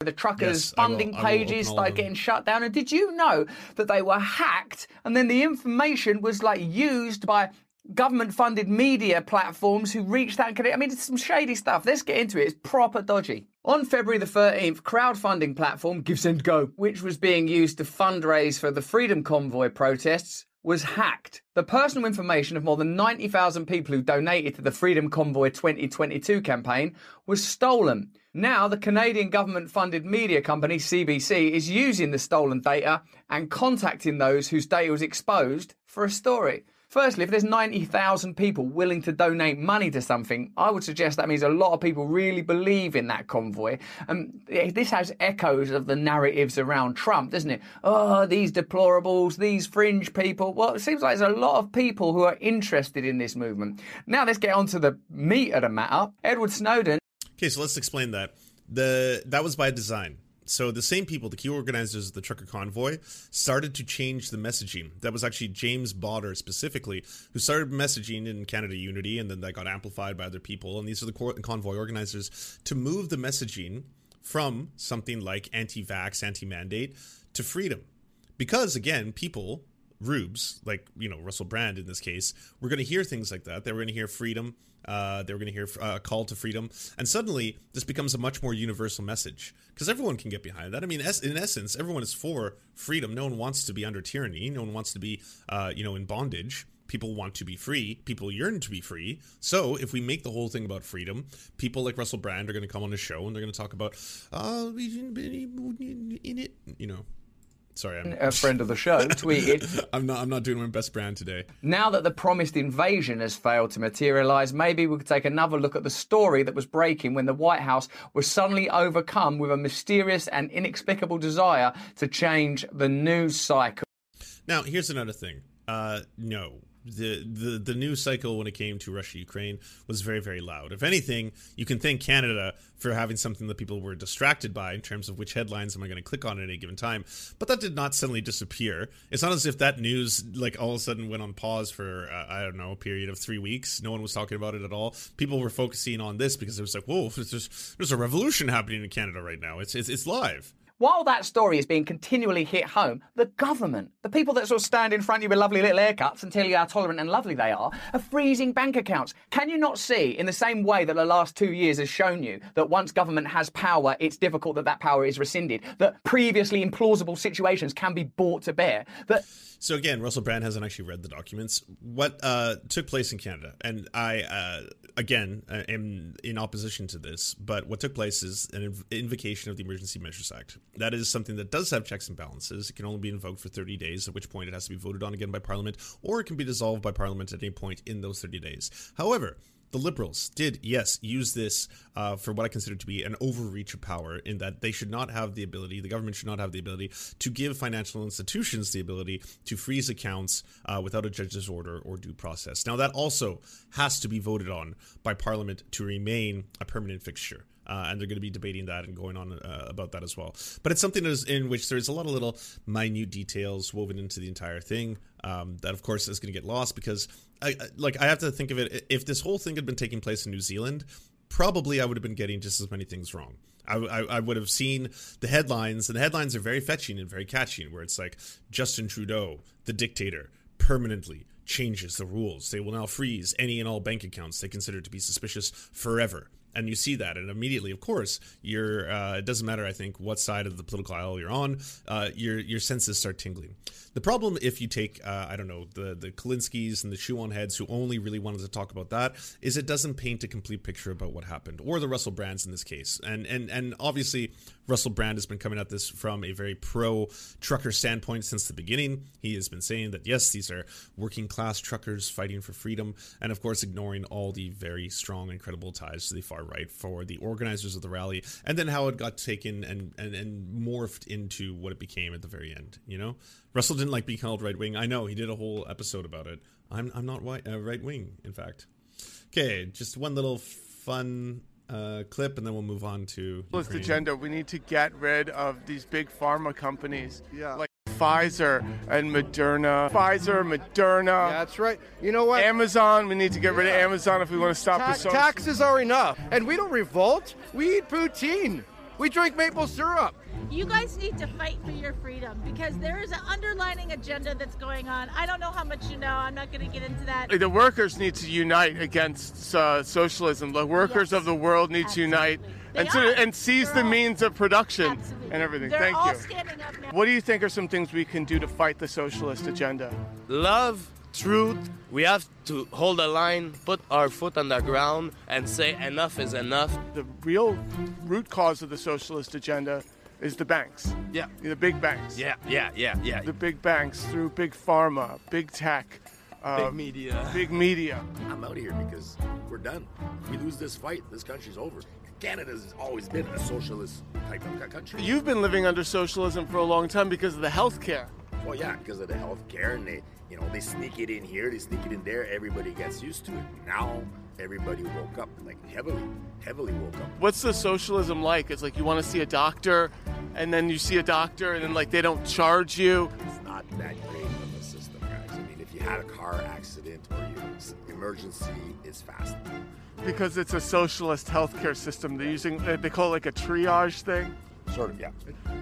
the truckers' Yes, I will- funding I will pages started getting shut down. And did you know that they were hacked and then the information was like used by government funded media platforms who reached out and connect? I mean, it's some shady stuff. Let's get into it. It's proper dodgy. On February the 13th, crowdfunding platform GiveSendGo, which was being used to fundraise for the Freedom Convoy protests, was hacked. The personal information of more than 90,000 people who donated to the Freedom Convoy 2022 campaign was stolen. Now, the Canadian government funded media company CBC is using the stolen data and contacting those whose data was exposed for a story. Firstly, if there's 90,000 people willing to donate money to something, I would suggest that means a lot of people really believe in that convoy. Um, and this has echoes of the narratives around Trump, doesn't it? Oh, these deplorables, these fringe people. Well, it seems like there's a lot of people who are interested in this movement. Now let's get on to the meat of the matter. Edward Snowden Okay, so let's explain that. The that was by design. So the same people, the key organizers of the trucker convoy, started to change the messaging. That was actually James Bauder specifically, who started messaging in Canada Unity, and then that got amplified by other people. And these are the convoy organizers to move the messaging from something like anti-vax, anti-mandate to freedom, because again, people rubes like you know Russell Brand in this case, we're going to hear things like that. They were going to hear freedom. Uh, they were going to hear uh, a call to freedom, and suddenly this becomes a much more universal message because everyone can get behind that. I mean, in essence, everyone is for freedom. No one wants to be under tyranny. No one wants to be, uh, you know, in bondage. People want to be free. People yearn to be free. So if we make the whole thing about freedom, people like Russell Brand are going to come on the show and they're going to talk about, uh, in it, you know. Sorry, I'm, a friend of the show, tweeted I'm not. I'm not doing my best brand today. Now that the promised invasion has failed to materialise, maybe we could take another look at the story that was breaking when the White House was suddenly overcome with a mysterious and inexplicable desire to change the news cycle. Now, here's another thing. Uh, no, the, the the news cycle when it came to Russia Ukraine was very very loud. If anything, you can thank Canada for having something that people were distracted by in terms of which headlines am I going to click on at any given time. But that did not suddenly disappear. It's not as if that news like all of a sudden went on pause for uh, I don't know a period of three weeks. No one was talking about it at all. People were focusing on this because it was like, whoa, there's there's a revolution happening in Canada right now. It's it's, it's live. While that story is being continually hit home, the government, the people that sort of stand in front of you with lovely little haircuts and tell you how tolerant and lovely they are, are freezing bank accounts. Can you not see, in the same way that the last two years has shown you, that once government has power, it's difficult that that power is rescinded, that previously implausible situations can be brought to bear, that So again, Russell Brand hasn't actually read the documents. What uh, took place in Canada, and I uh, again uh, am in opposition to this, but what took place is an inv- invocation of the Emergency Measures Act. That is something that does have checks and balances. It can only be invoked for 30 days, at which point it has to be voted on again by Parliament, or it can be dissolved by Parliament at any point in those 30 days. However, the liberals did, yes, use this uh, for what I consider to be an overreach of power, in that they should not have the ability, the government should not have the ability to give financial institutions the ability to freeze accounts uh, without a judge's order or due process. Now, that also has to be voted on by Parliament to remain a permanent fixture. Uh, and they're going to be debating that and going on uh, about that as well. But it's something is, in which there's a lot of little minute details woven into the entire thing um, that, of course, is going to get lost because, I, like, I have to think of it. If this whole thing had been taking place in New Zealand, probably I would have been getting just as many things wrong. I, I, I, would have seen the headlines, and the headlines are very fetching and very catching, where it's like Justin Trudeau, the dictator, permanently changes the rules. They will now freeze any and all bank accounts they consider to be suspicious forever and you see that. And immediately of course you're uh, it doesn't matter i think what side of the political aisle you're on uh, your your senses start tingling. The problem if you take uh, i don't know the the Kulinskis and the shoe on heads who only really wanted to talk about that is it doesn't paint a complete picture about what happened or the russell brands in this case. And and and obviously russell brand has been coming at this from a very pro trucker standpoint since the beginning. He has been saying that yes these are working class truckers fighting for freedom and of course ignoring all the very strong and credible ties to the far right for the organizers of the rally, and then how it got taken and, and, and morphed into what it became at the very end. You know, Russell didn't like being called right wing. I know he did a whole episode about it. I'm I'm not white, uh, right wing, in fact. Okay, just one little fun uh, clip, and then we'll move on to. What's the agenda? We need to get rid of these big pharma companies. Yeah. Like Pfizer and Moderna. Pfizer, Moderna. That's right. You know what? Amazon. We need to get rid of Amazon if we want to stop Ta- the social. Taxes are enough, and we don't revolt. We eat poutine. We drink maple syrup. You guys need to fight for your freedom because there is an underlining agenda that's going on. I don't know how much you know. I'm not going to get into that. The workers need to unite against uh, socialism. The workers yes. of the world need Absolutely. to unite and, so, and seize They're the all, means of production absolutely. and everything. They're Thank all you. Standing up now. What do you think are some things we can do to fight the socialist agenda? Love, truth. We have to hold a line, put our foot on the ground, and say enough is enough. The real root cause of the socialist agenda is the banks. Yeah. The big banks. Yeah, yeah, yeah, yeah. The big banks through big pharma, big tech. Uh, big media. Big media. I'm out of here because we're done. If we lose this fight, this country's over. Canada's always been a socialist type of country. You've been living under socialism for a long time because of the health care. Well, yeah, because of the health care, and they, you know, they sneak it in here, they sneak it in there. Everybody gets used to it. Now everybody woke up, like heavily, heavily woke up. What's the socialism like? It's like you want to see a doctor, and then you see a doctor, and then like they don't charge you. It's not that great of a system, guys. I mean, if you had a car accident or you emergency is fast because it's a socialist healthcare system. They're using uh, they call it like a triage thing. Sort of, yeah.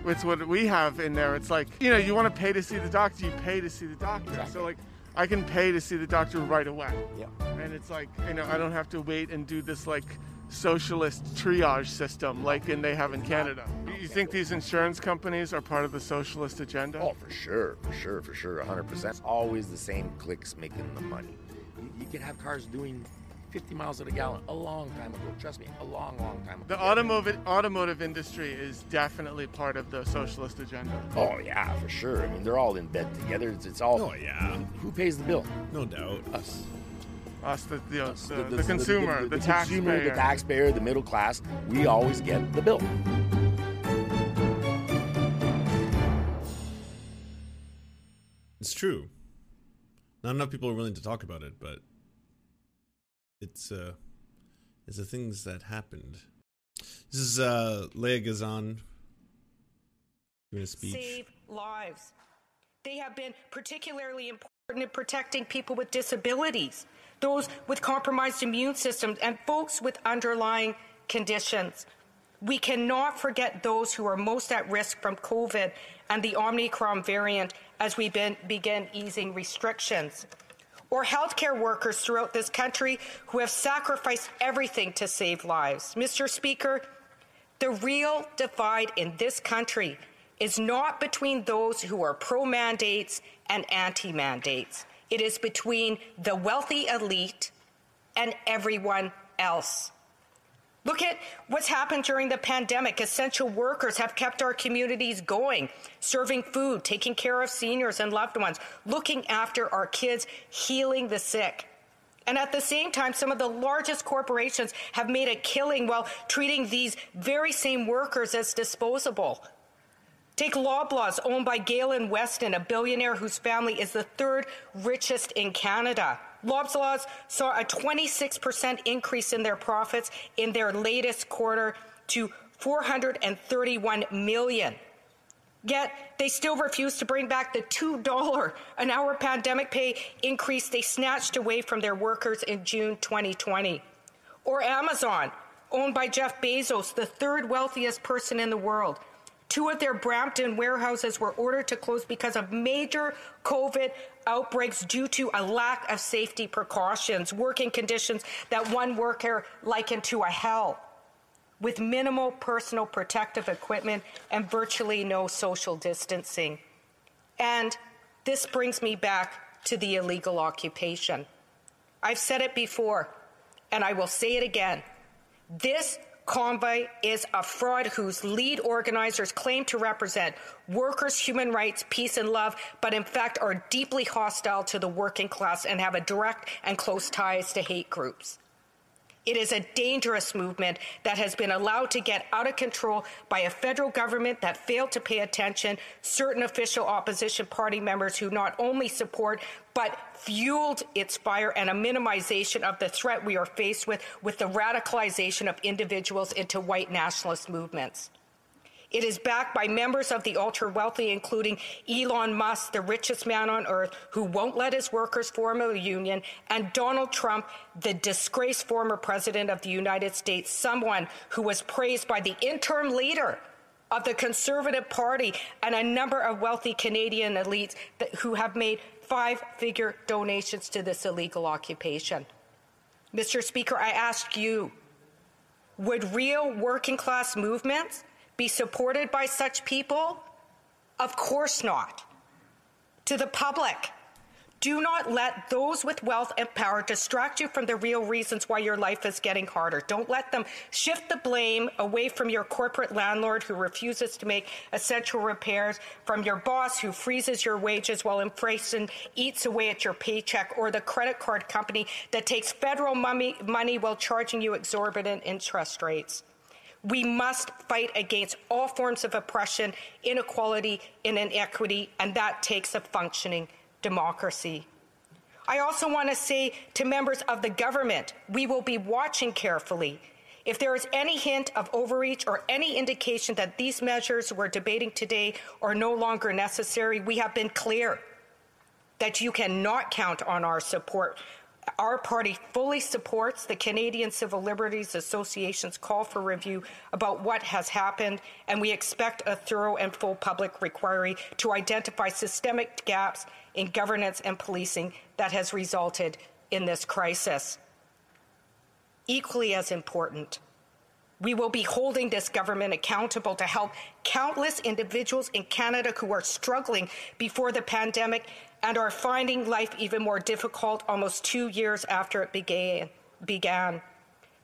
It's what we have in there. It's like you know, you want to pay to see the doctor, you pay to see the doctor. Exactly. So like, I can pay to see the doctor right away. Yeah. And it's like you know, I don't have to wait and do this like socialist triage system like in they have in Canada. You think these insurance companies are part of the socialist agenda? Oh, for sure, for sure, for sure, 100%. It's always the same clicks making the money. You, you can have cars doing 50 miles at a gallon a long time ago. Trust me, a long, long time ago. The automotive automotive industry is definitely part of the socialist agenda. Oh yeah, for sure. I mean, they're all in bed together. It's, it's all. Oh yeah. Who pays the bill? No doubt. Us. Us, the, the, Us. the, the, the consumer, the, the, taxpayer. Consumer, the taxpayer, the middle class. We always get the bill. It's true. Not enough people are willing to talk about it, but it's uh it's the things that happened. This is uh Leah Gazan doing a speech. Save lives. They have been particularly important in protecting people with disabilities, those with compromised immune systems, and folks with underlying conditions. We cannot forget those who are most at risk from COVID and the Omicron variant as we begin easing restrictions or healthcare workers throughout this country who have sacrificed everything to save lives. Mr. Speaker, the real divide in this country is not between those who are pro mandates and anti mandates. It is between the wealthy elite and everyone else. Look at what's happened during the pandemic. Essential workers have kept our communities going, serving food, taking care of seniors and loved ones, looking after our kids, healing the sick. And at the same time, some of the largest corporations have made a killing while treating these very same workers as disposable. Take Loblaws, owned by Galen Weston, a billionaire whose family is the third richest in Canada. Loblaws saw a 26% increase in their profits in their latest quarter to 431 million. Yet they still refuse to bring back the $2 an hour pandemic pay increase they snatched away from their workers in June 2020. Or Amazon, owned by Jeff Bezos, the third wealthiest person in the world. Two of their Brampton warehouses were ordered to close because of major COVID outbreaks due to a lack of safety precautions, working conditions that one worker likened to a hell with minimal personal protective equipment and virtually no social distancing. And this brings me back to the illegal occupation. I've said it before, and I will say it again. This convoy is a fraud whose lead organizers claim to represent workers' human rights, peace, and love, but in fact are deeply hostile to the working class and have a direct and close ties to hate groups. It is a dangerous movement that has been allowed to get out of control by a federal government that failed to pay attention, certain official opposition party members who not only support but fueled its fire and a minimization of the threat we are faced with with the radicalization of individuals into white nationalist movements. It is backed by members of the ultra wealthy, including Elon Musk, the richest man on earth, who won't let his workers form a union, and Donald Trump, the disgraced former president of the United States, someone who was praised by the interim leader of the Conservative Party and a number of wealthy Canadian elites that, who have made five figure donations to this illegal occupation. Mr. Speaker, I ask you would real working class movements be supported by such people? Of course not. To the public, do not let those with wealth and power distract you from the real reasons why your life is getting harder. Don't let them shift the blame away from your corporate landlord who refuses to make essential repairs, from your boss who freezes your wages while inflation eats away at your paycheck, or the credit card company that takes federal money, money while charging you exorbitant interest rates. We must fight against all forms of oppression, inequality, and inequity, and that takes a functioning democracy. I also want to say to members of the government, we will be watching carefully. If there is any hint of overreach or any indication that these measures we're debating today are no longer necessary, we have been clear that you cannot count on our support our party fully supports the Canadian Civil Liberties Association's call for review about what has happened, and we expect a thorough and full public inquiry to identify systemic gaps in governance and policing that has resulted in this crisis. Equally as important, we will be holding this government accountable to help countless individuals in Canada who are struggling before the pandemic and are finding life even more difficult almost two years after it began. began.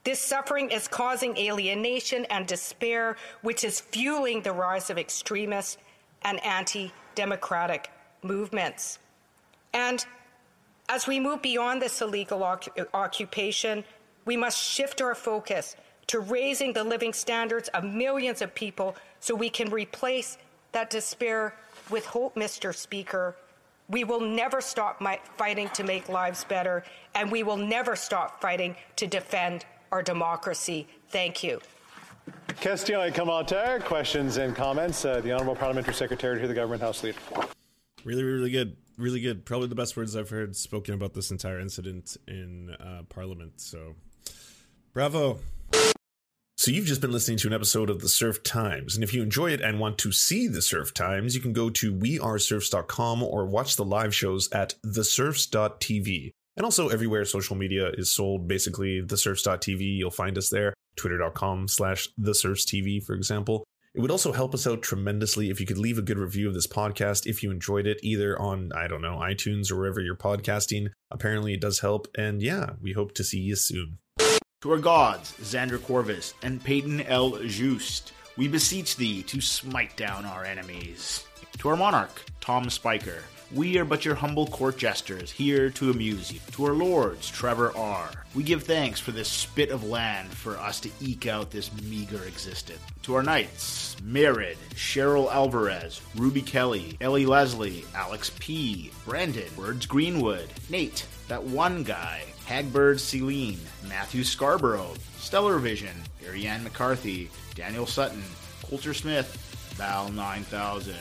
This suffering is causing alienation and despair, which is fueling the rise of extremist and anti democratic movements. And as we move beyond this illegal occupation, we must shift our focus to raising the living standards of millions of people so we can replace that despair with hope, Mr. Speaker, we will never stop fighting to make lives better, and we will never stop fighting to defend our democracy. Thank you. Question et commentaire, questions and comments. Uh, the Honourable Parliamentary Secretary to the Government House Leader. Really, really good. Really good. Probably the best words I've heard spoken about this entire incident in uh, Parliament. So, bravo. So you've just been listening to an episode of the Serf Times, and if you enjoy it and want to see the Serf Times, you can go to weareserfs.com or watch the live shows at theserfs.tv. And also everywhere social media is sold, basically theserfs.tv, you'll find us there. Twitter.com slash theserfstv, for example. It would also help us out tremendously if you could leave a good review of this podcast if you enjoyed it, either on, I don't know, iTunes or wherever you're podcasting. Apparently, it does help. And yeah, we hope to see you soon. To our gods, Xander Corvus and Peyton L. Just, we beseech thee to smite down our enemies. To our monarch, Tom Spiker. We are but your humble court jesters, here to amuse you. To our lords, Trevor R. We give thanks for this spit of land for us to eke out this meager existence. To our knights, Merid, Cheryl Alvarez, Ruby Kelly, Ellie Leslie, Alex P., Brandon, Words Greenwood, Nate, that one guy, Hagbird Celine, Matthew Scarborough, Stellar Vision, Ariane McCarthy, Daniel Sutton, Coulter Smith, Val 9000,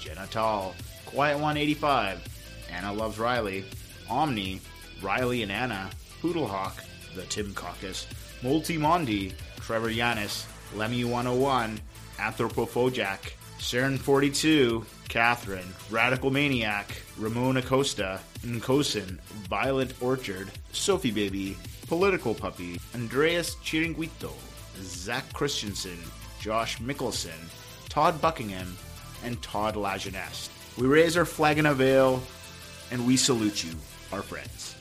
Jenna Tall, Quiet 185, Anna Loves Riley, Omni, Riley and Anna, Poodlehawk, The Tim Caucus, Multi Mondi, Trevor Yanis, Lemmy 101, Anthropophojack, Saren 42, Catherine, Radical Maniac, Ramon Acosta, Nkosin, Violent Orchard, Sophie Baby, Political Puppy, Andreas Chiringuito, Zach Christensen, Josh Mickelson, Todd Buckingham, and Todd Lajeunesse. We raise our flag in a veil, and we salute you, our friends.